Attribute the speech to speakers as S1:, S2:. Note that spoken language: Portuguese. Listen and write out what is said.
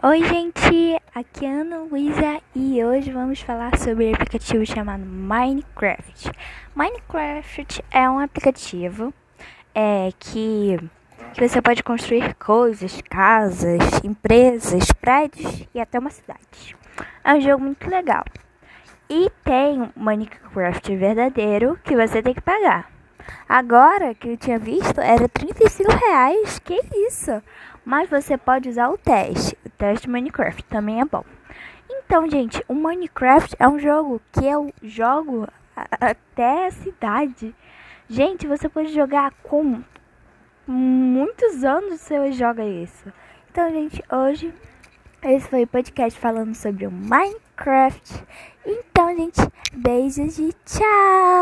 S1: Oi, gente, aqui é Ana Luísa e hoje vamos falar sobre um aplicativo chamado Minecraft. Minecraft é um aplicativo é, que, você pode construir coisas, casas, empresas, prédios e até uma cidade. É um jogo muito legal. E tem Minecraft verdadeiro que você tem que pagar. Agora que eu tinha visto era 35 reais. Que isso? Mas você pode usar o teste. O teste Minecraft também é bom. Então, gente, o Minecraft é um jogo que eu jogo até a cidade. Gente, você pode jogar com muitos anos você joga isso. Então, gente, hoje esse foi o podcast falando sobre o Minecraft. Então, gente, beijos e tchau!